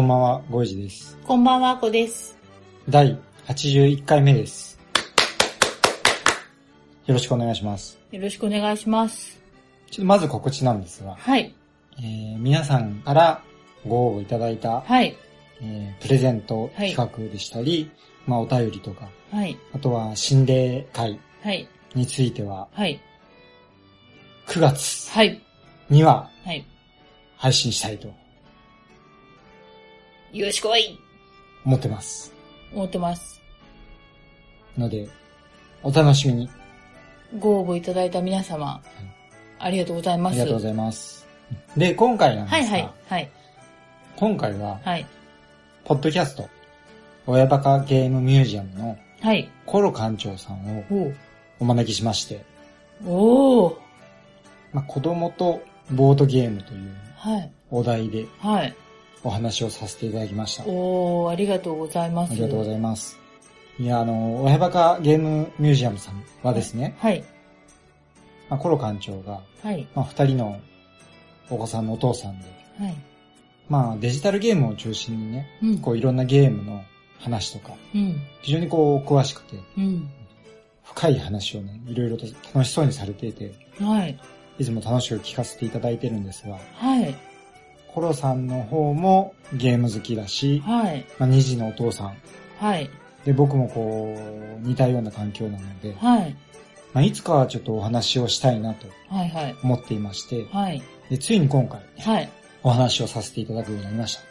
こんばんは、ゴイジです。こんばんはあこです。第81回目です。よろしくお願いします。よろしくお願いします。ちょっとまず告知なんですが、はい。えー皆さんからご応募いただいた、はい。えープレゼント企画でしたり、まあお便りとか、はい。あとは心霊会はい。については、はい。9月はい。にははい。配信したいとよろしくおい。思ってます。思ってます。ので、お楽しみに。ご応募いただいた皆様、ありがとうございます。ありがとうございます。で、今回なんですが、はいはいはい。今回は、はい。ポッドキャスト、親バカゲームミュージアムのはい。コロ館長さんをおお招きしまして、おおまあ、子供とボードゲームというはい。お題ではいお話をさせていただきました。あおおありがとうございます。りがとうございます。いや、あの、親バカゲームミュージアムさんはですね、はい。まあ、コロ館長が、はい。まあ、二人のお子さんのお父さんで、はい。まあ、デジタルゲームを中心にね、うん。こういろんなゲームの話とか、うん。非常にこう詳しくて、うん。深い話をね、いろいろと楽しそうにされていて、はい。いつも楽しく聞かせていただいてるんですが、はいコロさんの方もゲーム好きだし、はい。まあ、二児のお父さん。はい。で、僕もこう、似たような環境なので、はい。まあ、いつかはちょっとお話をしたいなとはいはい。思っていまして、はい。でついに今回はい。お話をさせていただくようになりました。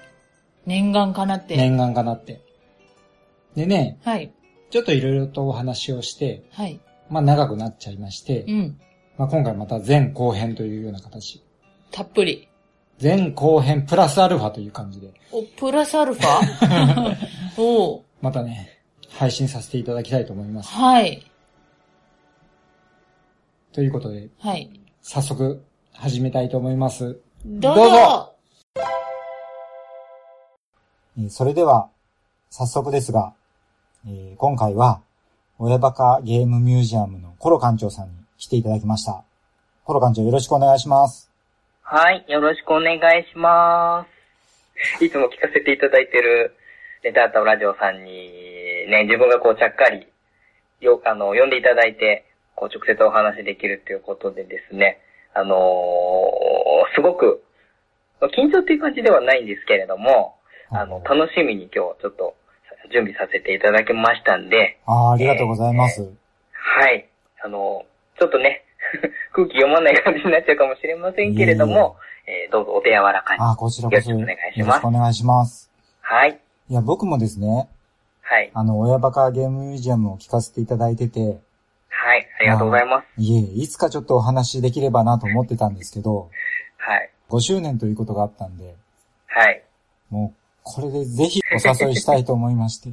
念願かなって。念願かなって。でね、はい。ちょっといろいろとお話をして、はい。まあ長くなっちゃいまして、うん。まあ今回また前後編というような形。たっぷり前後編プラスアルファという感じで、おプラスアルファ？おおまたね、配信させていただきたいと思います。はいということで、はい早速始めたいと思います。どうぞそれでは、早速ですが、えー今回は、親バカゲームミュージアムのコロ館長さんに来ていただきました。コロ館長よろしくお願いします。はい、よろしくお願いします。いつも聞かせていただいてるネタータラジオさんに、ね、自分がこうちゃっかり、よ、あの、呼んでいただいて、こう直接お話できるということでですね、あのーすごく、緊張っていう感じではないんですけれども、あの、楽しみに今日ちょっと準備させていただきましたんで、あーありがとうございます。はい。あの、ちょっとね、空気読まない感じになっちゃうかもしれませんけれども、えーどうぞお手柔らかに。あーこちらよろしくお願いします。お願いします。はい。いや、僕もですね、はい。あの、親バカゲームミュージアムを聞かせていただいてて、はい。ありがとうございます。いえ、いつかちょっとお話できればなと思ってたんですけど、はい。5周年ということがあったんで、はい。もう、これでぜひお誘いしたいと思いまして。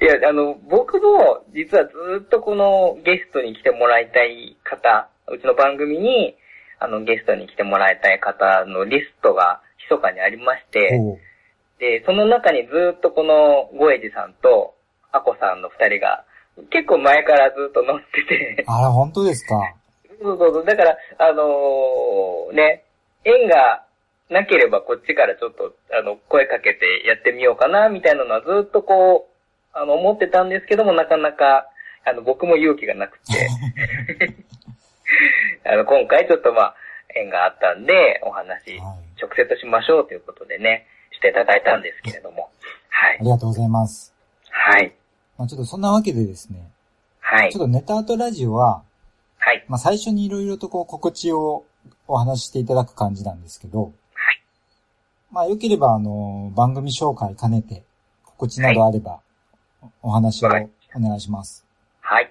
いや、あの、僕も実はずっとこのゲストに来てもらいたい方、うちの番組に、あの、ゲストに来てもらいたい方のリストが密かにありまして、で、その中にずっとこのゴエジさんとアコさんの二人が結構前からずっと乗ってて、あら、本当ですか？そうそうそう。だから、あのーね、縁がなければこっちからちょっと、あの、声かけてやってみようかな、みたいなのはずっとこう、あの、思ってたんですけども、なかなか、あの、僕も勇気がなくて、あの、今回ちょっとまあ、縁があったんで、お話、はい直接しましょうということでね、していただいたんですけれども。はい。ありがとうございます。はい。まあ、ちょっとそんなわけでですね、はいちょっ。とネタアートラジオは、はい。まあ、最初にいろいろとこう告知をお話ししていただく感じなんですけど、はい。まあ、よければ、あの、番組紹介兼ねて、告知などあれば、お話をお願いします。はい。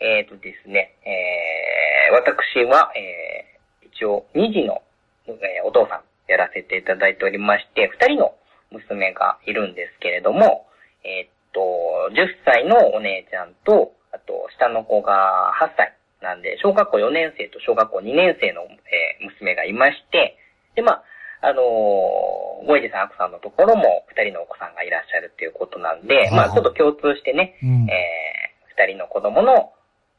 えっ、とですね、えー、私は、えー、一応、二児の、えーお父さんやらせていただいておりまして、二人の娘がいるんですけれども、えーっと、10歳のお姉ちゃんと、あと、下の子が8歳なんで、小学校4年生と小学校2年生の、えー娘がいまして、で、まあ、あのー、ゴイジさん、アクさんのところも二人のお子さんがいらっしゃるっていうことなんで、はいまあ、ちょっと共通してね、うん。えー、二人の子供の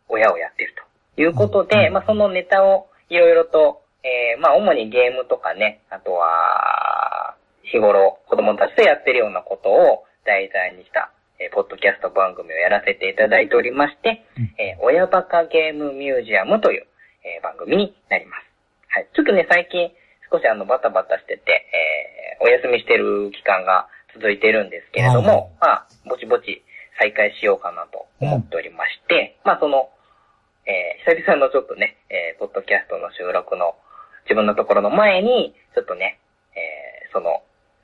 親をやってるということで、うんまあそのネタをいろいろと、えー、まあ主にゲームとかね、あとは、日頃子供たちとやってるようなことを題材にした、えーポッドキャスト番組をやらせていただいておりまして、うんえー親バカゲームミュージアムという、えー番組になります。はい。ちょっとね、最近少しあのバタバタしてて、えーお休みしてる期間が続いているんですけれども、まあ、ぼちぼち再開しようかなと思っておりまして、まあその、えー久々のちょっとね、えーポッドキャストの収録の自分のところの前に、ちょっとね、えーその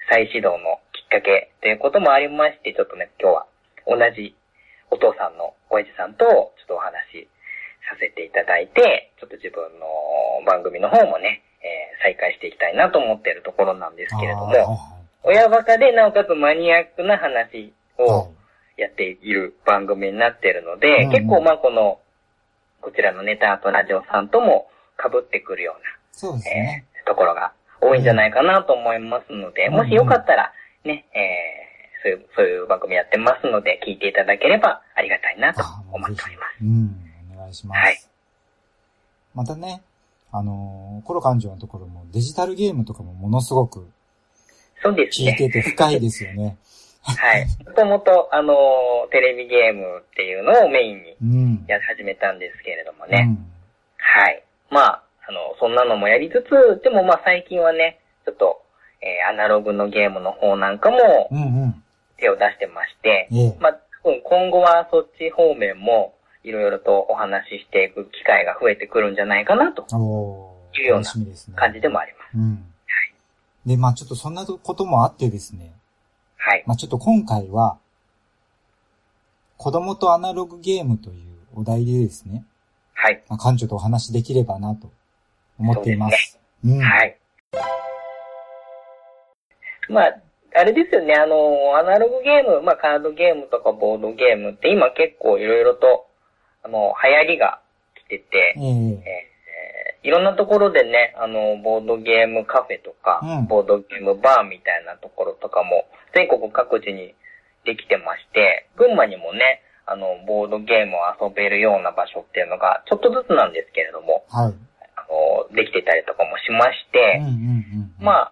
再始動のきっかけということもありまして、ちょっとね、今日は同じお父さんのおやじさんとちょっとお話しさせていただいて、ちょっと自分の番組の方もね、えー再開していきたいなと思っているところなんですけれども、親バカでなおかつマニアックな話。をやっている番組になっているので、うんうん結構まあこの、こちらのネタアートラジオさんとも被ってくるようそうですな、ね。えーところが多いんじゃないかなと思いますので、うんもしよかったらね、えーそういう、そういう番組やってますので、聞いていただければありがたいなとあ思っております。うん、お願いします。はいまたね、あのーコロ館長のところもデジタルゲームとかもものすごくそうですね。聞いてて深いですよね。はい。もともと、あのーテレビゲームっていうのをメインにうん。やり始めたんですけれどもね。うん。はい。まあ、あの、そんなのもやりつつ、でもまあ最近はね、ちょっと、えーアナログのゲームの方なんかもうんうん。手を出してまして、ええ。まあ、多分今後はそっち方面もいろいろとお話ししていく機会が増えてくるんじゃないかなというような。感じでもあります。うん。で、まあちょっとそんなこともあってですね、はい。まあちょっと今回は、子供とアナログゲームというお題でですね、はい。まあ館長とお話しできればなと思っています。うん。はい。まあ、あれですよね、あの、アナログゲーム、まあカードゲームとかボードゲームって今結構いろいろと、あの、流行りが来てて、えええーいろんなところでね、あの、ボードゲームカフェとか、うんボードゲームバーみたいなところとかも、全国各地にできてまして、群馬にもね、あの、ボードゲームを遊べるような場所っていうのが、ちょっとずつなんですけれども、はい。あの、できてたりとかもしまして。まあ、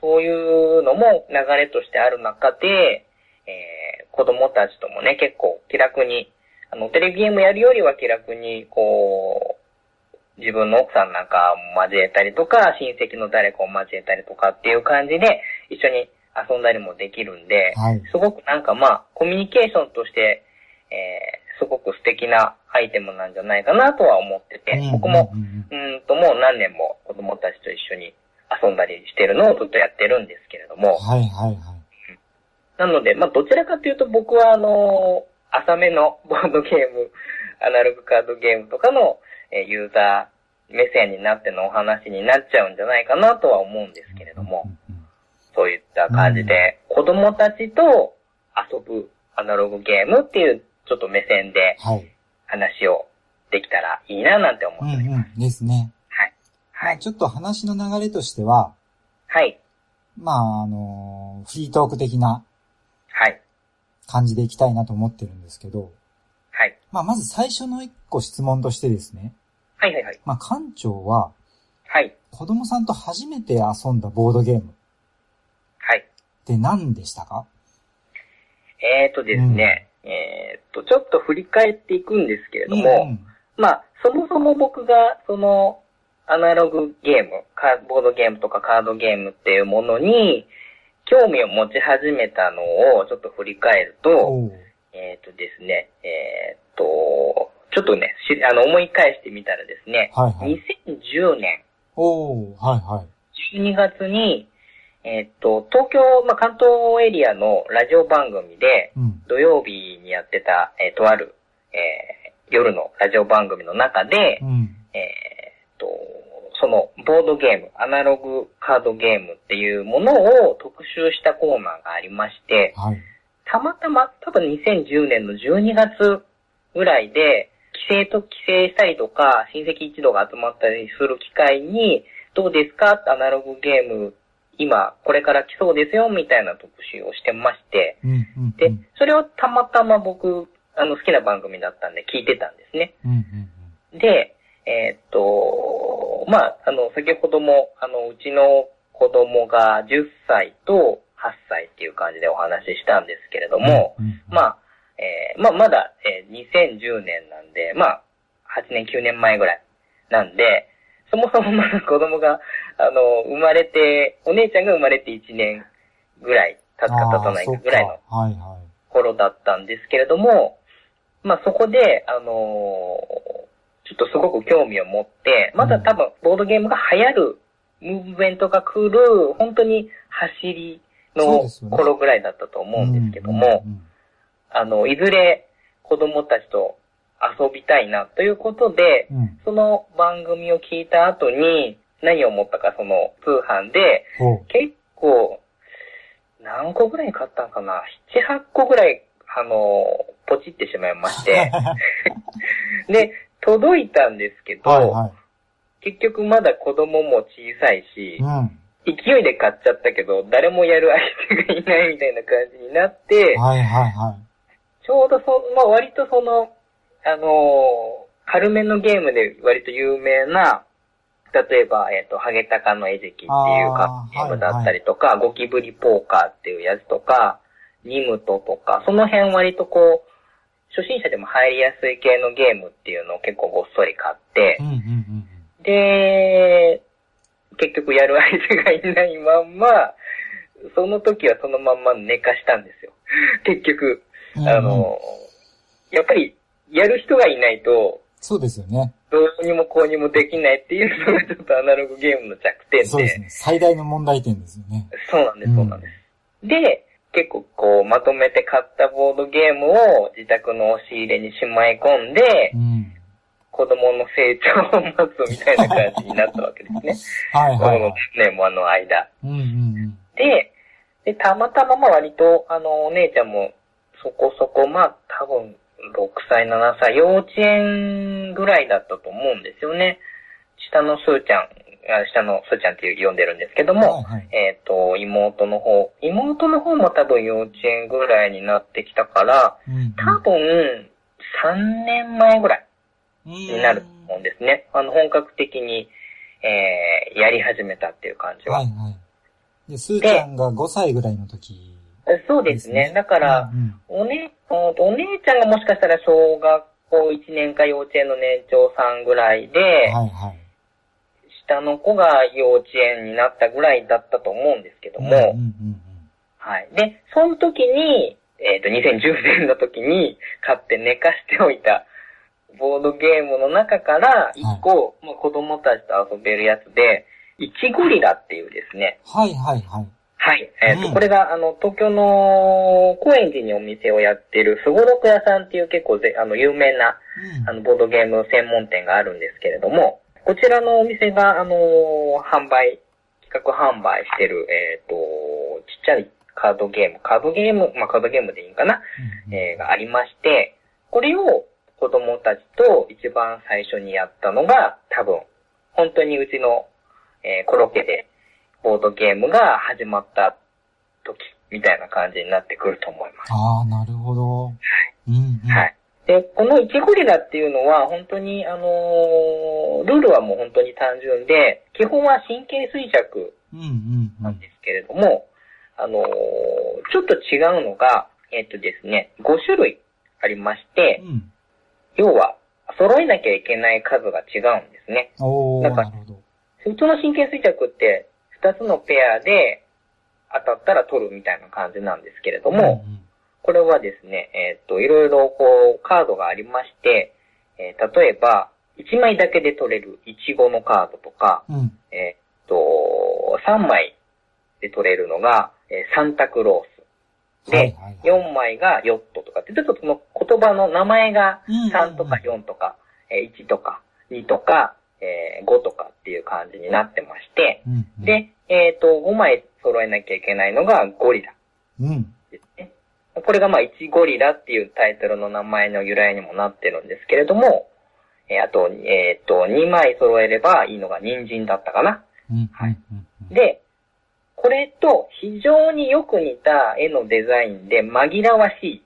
そういうのも流れとしてある中で、えー子供たちともね、結構気楽に、あの、テレビゲームやるよりは気楽に、こう、自分の奥さんなんかも交えたりとか、親戚の誰かを交えたりとかっていう感じで、一緒に遊んだりもできるんで、はい。すごくなんかまあ、コミュニケーションとして、えーすごく素敵なアイテムなんじゃないかなとは思ってて、僕も、うんともう何年も子供たちと一緒に遊んだりしてるのをずっとやってるんですけれども、はいはいはい。なので、まあどちらかというと僕はあのー浅めのボードゲーム、アナログカードゲームとかの、えーユーザー目線になってのお話になっちゃうんじゃないかなとは思うんですけれども、うんうんそういった感じで、子供たちと遊ぶアナログゲームっていうちょっと目線ではい。話をできたらいいななんて思うんっております。うん。ですね。はい。はい。まあちょっと話の流れとしては、はい。まああのーフリートーク的なはい。感じでいきたいなと思ってるんですけど、はい。まあまず最初の一個質問としてですね、はいはいはい。まあ館長ははい。子供さんと初めて遊んだボードゲームっはい。て何でしたか？えーとですね、えーと、ちょっと振り返っていくんですけれども、うんまあ、そもそも僕が、その、アナログゲーム、ボードゲームとかカードゲームっていうものに、興味を持ち始めたのをちょっと振り返ると、えーとですね、えーと、ちょっとね、しあの、思い返してみたらですね、はいはい。2010年おうはいはい。12月に、えーと、東京、まあ、関東エリアのラジオ番組で、うん。土曜日にやってた、えーとある、えー夜のラジオ番組の中で、うん。えーと、そのボードゲーム、アナログカードゲームっていうものを特集したコーナーがありまして、はい。たまたま多分2010年の12月ぐらいで、帰省と帰省したりとか、親戚一同が集まったりする機会に、どうですかアナログゲーム、今、これから来そうですよ、みたいな特集をしてまして、うん、うん。でうん、それをたまたま僕、あの、好きな番組だったんで聞いてたんですね。うん、うん。で、えーっと、まあ、あの、先ほども、あの、うちの子供が10歳と8歳っていう感じでお話ししたんですけれども、うん、まあ、えーまあ、まだ、えー2010年なんで、まあ、8年、9年前ぐらいなんで、そもそもまだ子供が、あの、生まれて、お姉ちゃんが生まれて1年ぐらい経つか経たないかぐらいの頃だったんですけれども、まあそこで、あのーちょっとすごく興味を持って、まだ多分ボードゲームが流行るムーブメントが来る、本当に走りの頃ぐらいだったとい。思うんですけども、あの、いずれ子供たちと遊びたいなということで、うん。うん。その番組を聞いた後に何を思ったかその通販で。結構、何個ぐらい買ったんかな ?7、8個ぐらい、あの、ポチってしまいまして。で、届いたんですけど、はい、は結局まだ子供も小さいしい。う、ん。勢いで買っちゃったけど、誰もやる相手がいないみたいな感じになって、はい、はい、はちょうどそ、まあ割とその、あの軽めのゲームで割と有名な、例えば、えっ、と、ハゲタカの餌食っていうカゲームだったりとか、ゴキブリポーカーっていうやつとか、ニムトとか、その辺割とこう、初心者でも入りやすい系のゲームっていうのを結構ごっそり買ってい。う、ん、うん、うん。で、結局やる相手がいないまんま、その時はそのまんま寝かしたんですよ。結局。うんあの、やっぱり、やる人がいないと、そうですよね。どうにもこうにもできないっていうのがちょっとアナログゲームの弱点で。そうですね。最大の問題点ですよね。そうなんです、うんそうなんです。で、結構こう、まとめて買ったボードゲームを自宅の押し入れにしまい込んでう、ん。子供の成長を待つみたいな感じになったわけですね。はい、このはいはい。年もあの間。うん、うん、うん。で、で、たまたままあ割と、あの、お姉ちゃんもそこそこ、まあ多分、6歳、7歳、幼稚園ぐらいだったと思うんですよね。下のスーちゃん、あ下のスーちゃんって呼んでるんですけども、はいはいえっ、と、妹の方、妹の方も多分幼稚園ぐらいになってきたから、うん多分、3年前ぐらいうんになると思うんですね。あの、本格的に、えー、やり始めたっていう感じは。はいはい。で、スーちゃんが5歳ぐらいの時そうですね。だから、うんおね、おお姉ちゃんがもしかしたら小学校1年か幼稚園の年長さんぐらいで、はいはい。下の子が幼稚園になったぐらいだったと思うんですけども、うんうんうんはい。で、その時に、えっ、と、2010年の時に買って寝かしておいたボードゲームの中から一個、まあ、子供たちと遊べるやつで、イチゴリラっていうですね、はいはいはい。はい。えっ、と、うんこれが、あの、東京の高円寺にお店をやってる、すごろく屋さんっていう結構ぜ、あの、有名な、うんあの、ボードゲーム専門店があるんですけれども、こちらのお店が、あの販売、企画販売してる、えっ、と、ちっちゃいカードゲーム、カードゲーム、まあ、カードゲームでいいんかな、うんえーがありまして、これを子供たちと一番最初にやったのが、多分、本当にうちの、えーコロケで、ボードゲームが始まった時、みたいな感じになってくると思います。ああ、なるほど。うんうん。はい。で、このイチゴリラっていうのは、本当に、あのールールはもう本当に単純で、基本は神経衰弱なんんですけれども、あのーちょっと違うのが、えっとですね、5種類ありまして、うん。要は、揃えなきゃいけない数が違うんですね。なんかなるほど。普通の神経衰弱って、2つのペアで当たったら取るみたいな感じなんですけれども、うんこれはですね、えっと、いろいろこう、カードがありまして、えー例えば、1枚だけで取れるイチゴのカードとか、うん。うん。えっと、3枚で取れるのが、えーサンタクロース。で、はいはいはい4枚がヨットとかって、ちょっとその言葉の名前がうんうんうん3とか4とか、えー1とか2とか、えー5とかっていう感じになってまして、うんうん。で、えっ、と、5枚揃えなきゃいけないのがゴリラうん。ですね。これがまあ1ゴリラっていうタイトルの名前の由来にもなってるんですけれども、えーあと、えっ、と、2枚揃えればいいのが人参だったかな。うん。はい。で、これと非常によく似た絵のデザインで紛らわしい。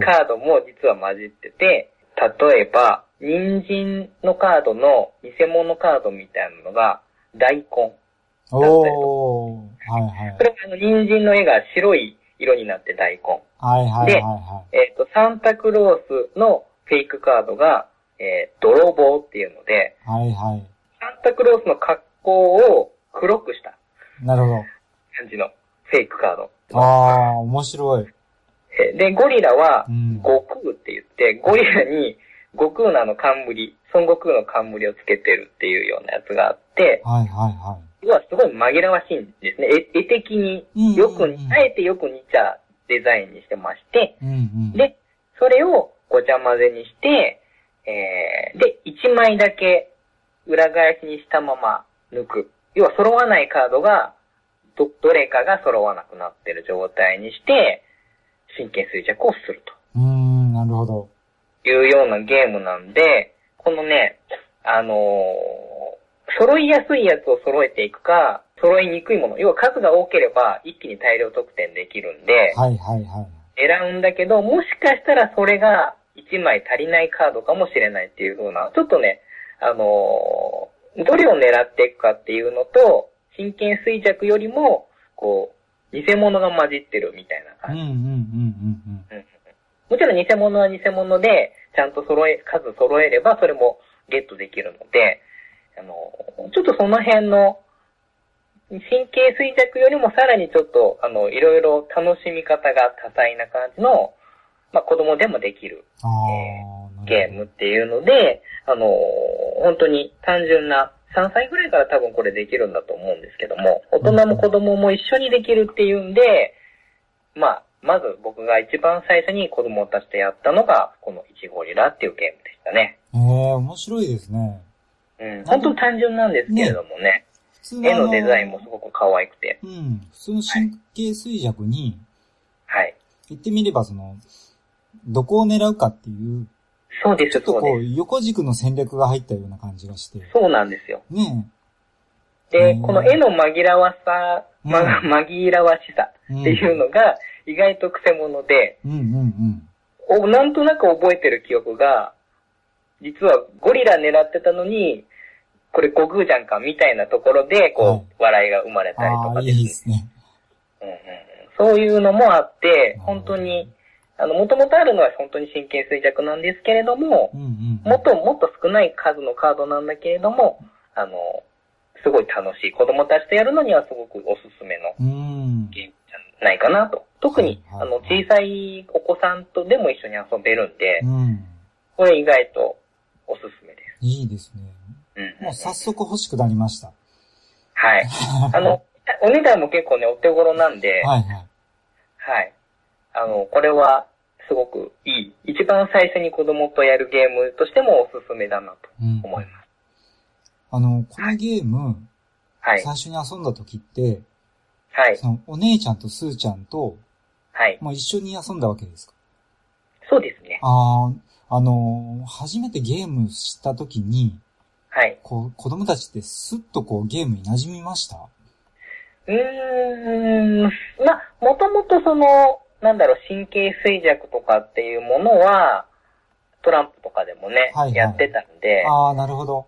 カードも実は混じってて、例えば、人参のカードの偽物カードみたいなのが大根。おー。はいはいこ。れあの人参の絵が白い色になって大根。はいはいではいはえっ、と、サンタクロースのフェイクカードが、えー泥棒っていうので、い。はいはい。サンタクロースの格好を黒くしたなるほど。感じのフェイクカード。あー、面白い。えーで、ゴリラはう、ん。悟空って言って、ゴリラに悟空のあの冠、孫悟空の冠をつけてるっていうようなやつがあって、はいはいは要はすごい紛らわしいんですね。絵絵的によく、うんうんうんあえてよく似たデザインにしてまして、い。うんうん。で、それをごちゃ混ぜにして、えー、で、1枚だけ裏返しにしたまま抜く。要は揃わないカードが、ど、どれかが揃わなくなってる状態にして、神経衰弱をすると。うーん、なるほど。いうようなゲームなんで、このね、あのー揃いやすいやつを揃えていくか、揃いにくいもの、要は数が多ければ一気に大量得点できるんで、はいはいはい。選うんだけど、もしかしたらそれが1枚足りないカードかもしれないっていう風な、ちょっとね、あのーどれを狙っていくかっていうのと、真剣衰弱よりも、こう、偽物が混じってるみたいな感じ。うんうんうん。うん。もちろん偽物は偽物で、ちゃんと揃え、数揃えればそれもゲットできるので、あの、ちょっとその辺の、神経衰弱よりもさらにちょっと、あの、いろいろ楽しみ方が多彩な感じの、まあ、子供でもできるうん。あー、ゲームっていうので、あの、本当に単純な、3歳ぐらいから多分これできるんだと思うんですけども、大人も子供も一緒にできるっていうんで、まあ、まず僕が一番最初に子供たちとやったのが、このイチゴリラっていうゲームでしたね。えー、面白いですね。うん、本当に単純なんですけれどもね、普通のあ絵のデザインもすごく可愛くて、うん。普通の神経衰弱に、はい。言ってみればその、どこを狙うかっていう、そうです、ちょっとこう。横軸の戦略が入ったような感じがして。そうなんですよ。ね。で、うんこの絵の紛らわさ、ま、うん。紛らわしさっていうのが意外と癖者で、うんうん。おなんとなく覚えてる記憶が、実はゴリラ狙ってたのに、これ悟空じゃんかみたいなところで、こう、はい笑いが生まれうん。たりとかですねいですね。うんうんうんそういうのもあってう、ん本当に、あの、もともとあるのは本当に神経衰弱なんですけれどもう、んうん。もっともっと少ない数のカードなんだけれども、あの、すごい楽しい。子供たちとやるのにはすごくおすすめのうん。ゲームじゃないかなと。特に、あの、小さいお子さんとでも一緒に遊べるんで、うん。これ意外とおすすめでいいですね。す。うんうんうん。もう早速欲しくなりました。はい。あの、お値段も結構ね、お手頃なんで、はいはい。はい。あの、これはすごくいい。一番最初に子供とやるゲームとしてもおすすめだなとうん。思います。あの、このゲーム、はい。最初に遊んだ時って、はい。その、お姉ちゃんとスーちゃんと、はい。もう一緒に遊んだわけですか？そうですね。ああ、あの、初めてゲームした時に、はい。こう、子供たちってスッとこうゲームに馴染みました？うーん。まあ、もともとその、なんだろう、神経衰弱とかっていうものは、トランプとかでもね、はいはいやってたんで、ああ、なるほど。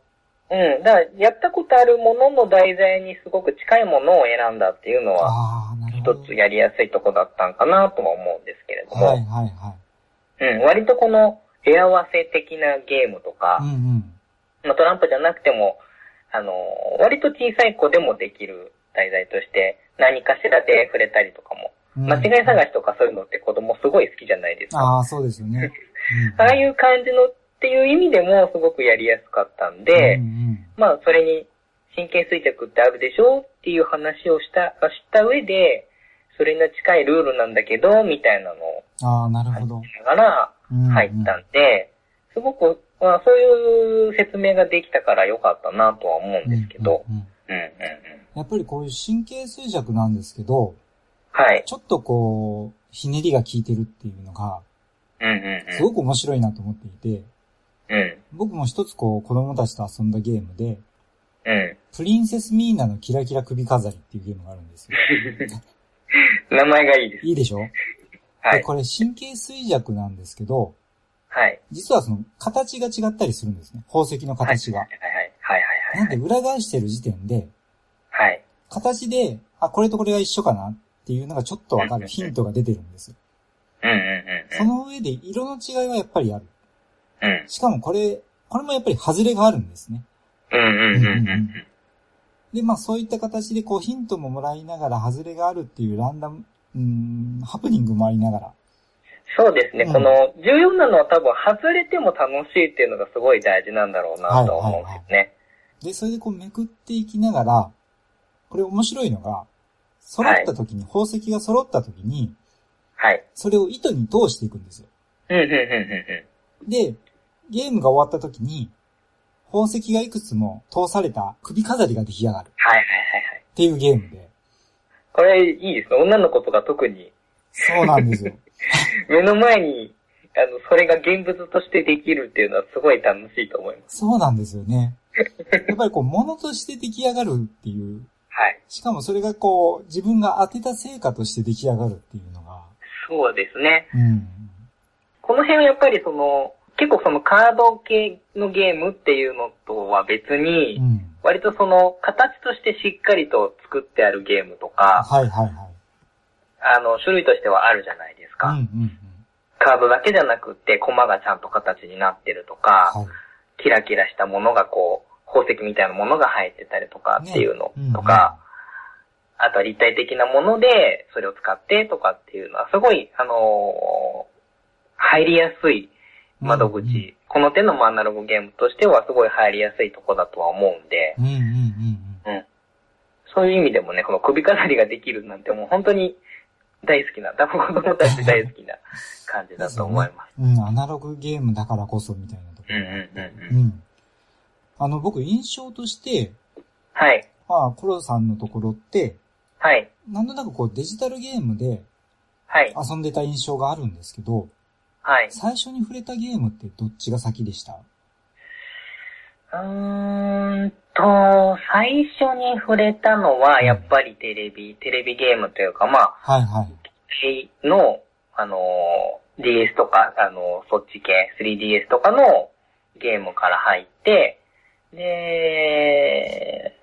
うん。だから、やったことあるものの題材にすごく近いものを選んだっていうのは、ああ、なるほ一ど。つやりやすいとこだったんかなとは思うんですけれども、はいはいはうん。割とこの、絵合わせ的なゲームとかい。う、んまあ、トランプじゃなくても、あの、割と小さい子でもできる題材として、何かしらで触れたりとかも、うん。間違い探しとかそういうのって子供すごい好きじゃないですか。ああ、そうですよね。ああいう感じのっていう意味でもすごくやりやすかったんで、うんうんまあそれに神経衰弱ってあるでしょっていう話をした、した上で、それに近いルールなんだけど、みたいなのをああ、なるほど。しながらうんうん入ったんで、すごくまあ、そういう説明ができたから良かったなとは思うんですけど。やっぱりこういう神経衰弱なんですけど、はい。ちょっとこう、ひねりが効いてるっていうのが、うんうんうん。すごく面白いなと思っていて、うん。僕も一つこう、子供たちと遊んだゲームで、うん。プリンセスミーナのキラキラ首飾りっていうゲームがあるんですよ。名前がいいです。いいでしょ？で、はい。これ神経衰弱なんですけど、はい。実はその形が違ったりするんですね。宝石の形が。はいはいはいはいはい。なんで裏返してる時点で、はい。形で、あ、これとこれが一緒かなっていうのがちょっとわかるヒントが出てるんですよ。うんうんうんその上で色の違いはやっぱりある。うん。うん。しかもこれ、これもやっぱり外れがあるんですね。うんうんうんうんで、まあそういった形でこうヒントももらいながら外れがあるっていうランダム、うーん、ハプニングもありながら。そうですね。うんこの、重要なのは多分、外れても楽しいっていうのがすごい大事なんだろうなと思うんですよね。で、それでこうめくっていきながら、これ面白いのが、揃った時に、宝石が揃った時に、はい。それを糸に通していくんですよ。うんうんうんうんうん。で、ゲームが終わった時に、宝石がいくつも通された首飾りが出来上がるっはいはいはいはい。ていうゲームで。これいいですね。女の子とか特にそうなんですよ。目の前に、あの、それが現物としてできるっていうのはすごい楽しいと思います。そうなんですよね。やっぱりこう、物として出来上がるっていう、はい。しかもそれがこう、自分が当てた成果として出来上がるっていうのが、そうですね。うん。この辺はやっぱりその、結構そのカード系のゲームっていうのとは別に、うん。割とその形としてしっかりと作ってあるゲームとか、はいはいはい。あの、種類としてはあるじゃないですか。うんうんうん。カードだけじゃなくって、コマがちゃんと形になってるとか、はい。キラキラしたものがこう、宝石みたいなものが入ってたりとかっていうのねうんとか、あとは立体的なもので、それを使ってとかっていうのは、すごい、あのー入りやすい窓口、うんうんこの手のアナログゲームとしてはすごい入りやすいとこだとは思うんで、うんうんうんうん。そういう意味でもね、この首飾りができるなんてもう本当に大好きな、多分子供たち大好きな 感じうん。だと思います。うん、アナログゲームだからこそみたいなところうんうんうんうん。うん。あの、僕印象として、はい。まあ、コロさんのところって、はい。なんとなくこうデジタルゲームではい。遊んでた印象があるんですけど、はい。最初に触れたゲームってどっちが先でした？うーんと、最初に触れたのは、やっぱりテレビ、テレビゲームというか、まあ、はいはい。系の、あのー、DS とか、あのーそっち系、3DS とかのゲームから入って、で、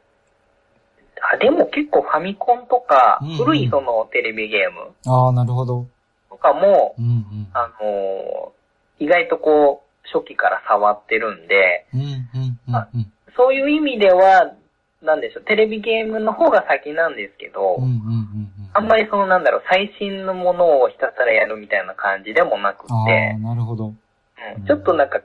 あ、でも結構ファミコンとかうんうん、古いそのテレビゲームああ、なるほど。とかもう、んうん。あのー意外とこう、初期から触ってるんで、うんうんうんうん。そういう意味では、なんでしょう、テレビゲームの方が先なんですけど、うんうんうんうん。あんまりそのなんだろう、最新のものをひたすらやるみたいな感じでもなくあてあ、、なるほど。うんちょっとなんか、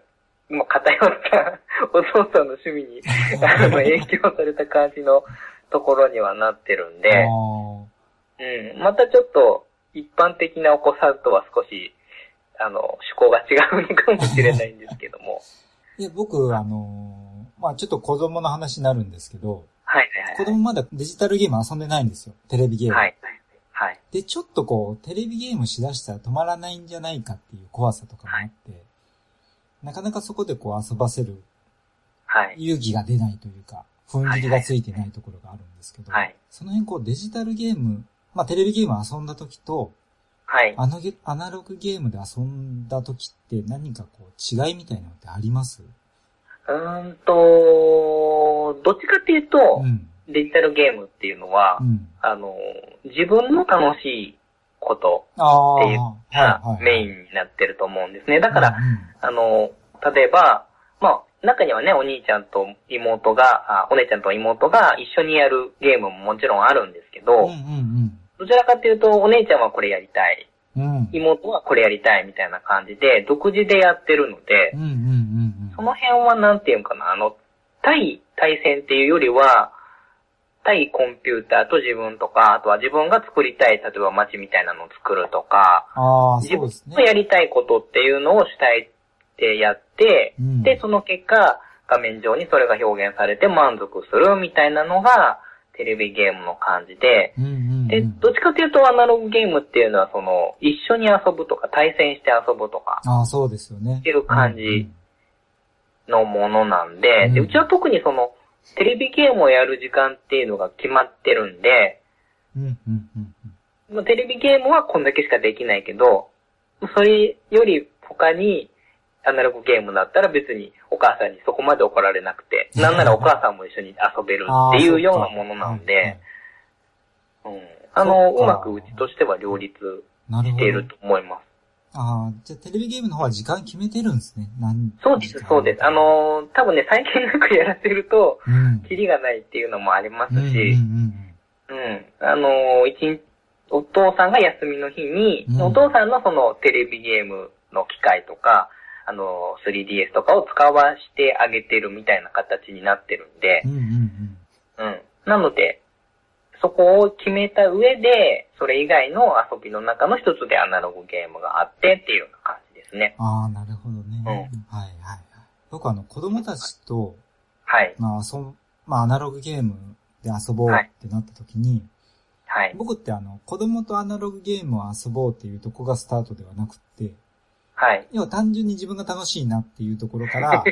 今偏ったお父さんの趣味に あの影響された感じのところにはなってるんで、あうん、またちょっと一般的なお子さんとは少し、あの、趣向が違うのかもしれないんですけども。あ。で、僕、あのーまあちょっと子供の話になるんですけど、はいはい子供まだデジタルゲーム遊んでないんですよ。テレビゲーム。はい。はい。はい。で、ちょっとこう、テレビゲームしだしたら止まらないんじゃないかっていう怖さとかもあって、なかなかそこでこう遊ばせるはい。勇気が出ないというか、踏ん切りがついてないところがあるんですけど、はいその辺こうデジタルゲーム、まあテレビゲーム遊んだ時と、はい。あのゲアナログゲームで遊んだ時って何かこう違いみたいなのってあります？うーんと、どっちかっていうとう、ん。デジタルゲームっていうのはう、ん。あの、自分の楽しいことああ、っていうはが。メインになってると思うんですね。だから、うんあの、例えば、まあ、中にはね、お兄ちゃんと妹が、あお姉ちゃんと妹が一緒にやるゲームももちろんあるんですけど、うんうんどちらかというと、お姉ちゃんはこれやりたい、うん。うん。妹はこれやりたいみたいな感じで、独自でやってるのでうん、うんうんうん。その辺はなんていうのかな、あの、対対戦っていうよりは、対コンピューターと自分とか、あとは自分が作りたい、例えば街みたいなのを作るとか、ああ、自分。のやりたいことっていうのを主体でやって、うんで、その結果、画面上にそれが表現されて満足するみたいなのが、テレビゲームの感じで、うんうんうん。で、どっちかというとアナログゲームっていうのは、その、一緒に遊ぶとか、対戦して遊ぶとか、ああ、そうですよね。っていう感じのものなんで、で、うんうちは特にその、テレビゲームをやる時間っていうのが決まってるんで、うんうんうんテレビゲームはこんだけしかできないけど、それより他に、アナログゲームだったら別にお母さんにそこまで怒られなくて、なんならお母さんも一緒に遊べるっていうようなものなんで、うん。あの、うまくうちとしては両立。していると思います。ああ、じゃあテレビゲームの方は時間決めてるんですね。何そうです、そうです。あ、のー多分ね、最近なくやらせると、うん。キリがないっていうのもありますうんうんし、うん。あのー一日、お父さんが休みの日に、うんお父さんのそのテレビゲームの機械とか、あのー 3DS とかを使わしてあげてるみたいな形になってるんでうん。う、んうんうん。なので、そこを決めた上で、それ以外の遊びの中の一つでアナログゲームがあってっていうような感じですね。うん。ああ、なるほどね。うんはいはいはい。僕あの、子供たちと、はい。まあ、遊ぶ、まあ、アナログゲームで遊ぼうってなった時に、はい。僕ってあの、子供とアナログゲームを遊ぼうっていうとこがスタートではなくって、はい。要は単純に自分が楽しいなっていうところから、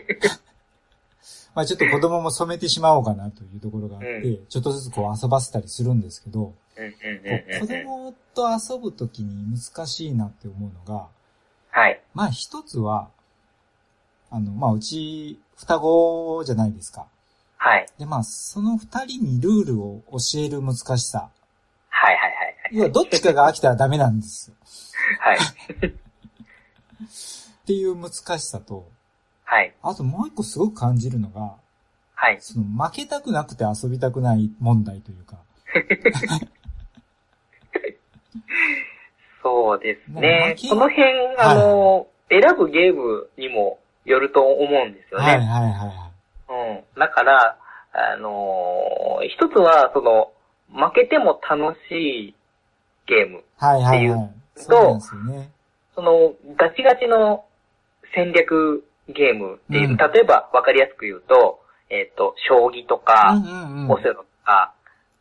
まあちょっと子供も染めてしまおうかなというところがあって、うちょっとずつこう遊ばせたりするんですけど、うんうんこうんう子。供と遊ぶときに難しいなって思うのが、はい。まあ一つは、あの、まあうち双子じゃないですか。はい。でまあその二人にルールを教える難しさ。はいはいはい要はどっちかが飽きたらダメなんですよ。はい。はい。っていう難しさと、はい。あともう一個すごく感じるのが、はい。その負けたくなくて遊びたくない問題というか。そうですねこの辺、あの、選ぶゲームにもよると思うんですよね。はいはいはいはい。うん。だから、あのー一つは、その、負けても楽しいゲーム。はいはいってはい。そうですよね。その、ガチガチの戦略ゲームっていう、うん例えば分かりやすく言うと、えっ、と、将棋とか。オセロとか、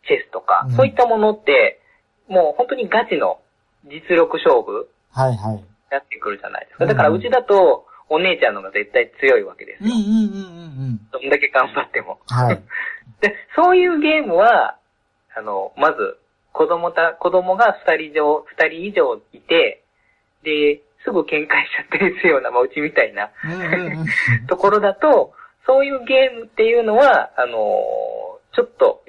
チェスとか、うんそういったものって、もう本当にガチの実力勝負はいはい。になってくるじゃないですか。うんだからうちだと、お姉ちゃんのが絶対強いわけですよ。うんうんうんうんうん。どんだけ頑張っても。はい。で、そういうゲームは、あの、まず、子供た、子供が二人以上、二人以上いて、で、すぐ喧嘩しちゃったりするような、まあ、うちみたいな。ところだと、そういうゲームっていうのは、あの、ちょっと、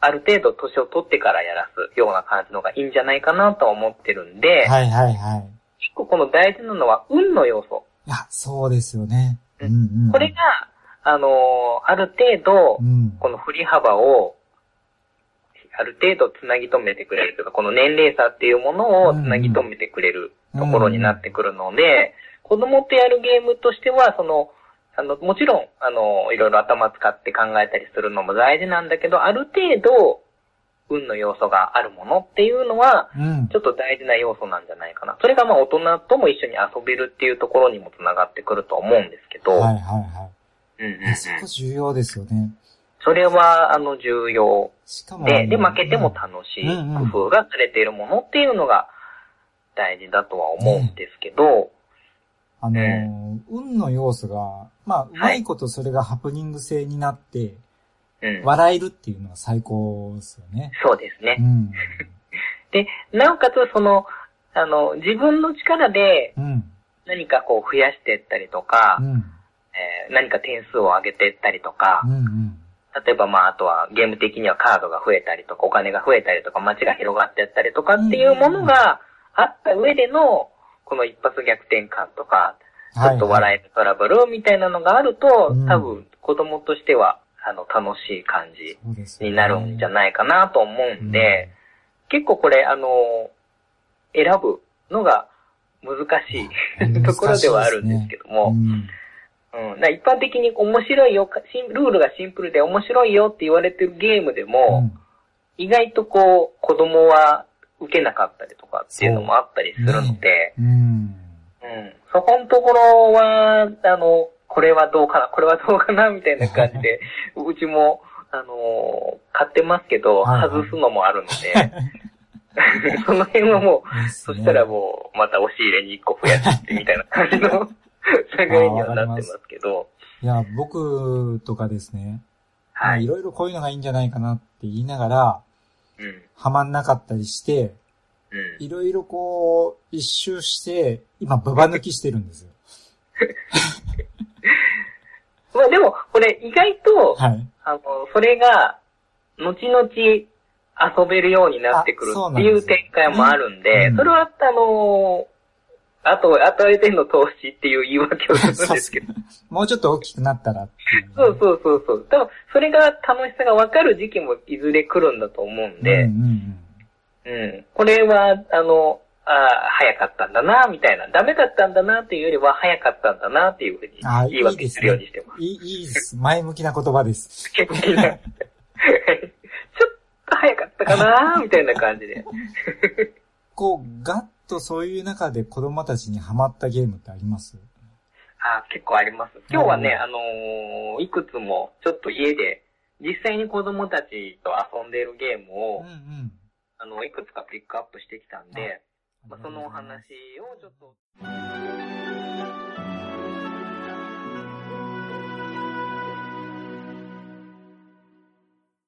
ある程度年を取ってからやらすような感じのがいいんじゃないかなとは思ってるんで、はいはいはい。結構この大事なのは運の要素。いや、そうですよね。ううんんうん。これが、あの、ある程度う、ん。この振り幅を、ある程度つなぎ止めてくれるというか、この年齢差っていうものをつなぎ止めてくれるところになってくるので、子供とやるゲームとしては、その、あの、もちろん、あの、いろいろ頭使って考えたりするのも大事なんだけど、ある程度、運の要素があるものっていうのは、うんち。ょっと大事な要素なんじゃないかな。それがまあ大人とも一緒に遊べるっていうところにもつながってくると思うんですけど、はいはいはうんうんうんそこ重要ですよね。それは、あの、重要しかも。で、で、負けても楽しいうんうん工夫がされているものっていうのが大事だとは思うんですけど、あのー、運の要素が、まあ、うまいことそれがハプニング性になって、うん。笑えるっていうのは最高ですよね。そうですねう。ん。で、なおかつその、あの、自分の力でうん。何かこう増やしていったりとか、うん。えー何か点数を上げていったりとかう、ん。うん。例えばまああとはゲーム的にはカードが増えたりとか、お金が増えたりとか、街が広がっていったりとかっていうものがあった上での、この一発逆転感とか、ちょっと笑えるトラブルみたいなのがあると、うん。多分子供としては、あの、楽しい感じになるんじゃないかなと思うんで、結構これ、あの、選ぶのが難しうん。いところではあるんですけども、うん。うん、一般的に面白いよ、ルールがシンプルで面白いよって言われてるゲームでも、意外とこう、子供は受けなかったりとかっていうのもあったりするので、うん。うん、うん。そこのところは、あの、これはどうかな、これはどうかな、みたいな感じで、うちも、あの、買ってますけど、はいはい外すのもあるので、その辺はもう、そしたらもう、また押し入れに1個増やしてみたいな感じの 流れにはなってますけど、いや、僕とかですね、はいい。ろいろこういうのがいいんじゃないかなって言いながら、うん。はまんなかったりして、うん。いろいろこう、一周して、今、ババ抜きしてるんですよ。まあでも、これ意外と、はい。あの、それが、後々遊べるようになってくるっていう展開もあるんで、うんそれは、あの、あと、与えての投資っていう言い訳をするんですけど。もうちょっと大きくなったらね、そうそうそうそう。多分、それが楽しさが分かる時期もいずれ来るんだと思うんで、うんうんうん。これは、あの、ああ、早かったんだな、みたいな。ダメだったんだなっていうよりは、早かったんだなっていうふうにあ言い訳するようにしてます。いい、いいです。前向きな言葉です。結 構ちょっと早かったかな、みたいな感じで。こう、ガッとそういう中で子供たちにハマったゲームってあります？あ結構あります。今日はね、うんあのーいくつも、ちょっと家で、実際に子供たちと遊んでいるゲームうんを、うん。あの、いくつかピックアップしてきたんで、まあ、そのお話をちょっと。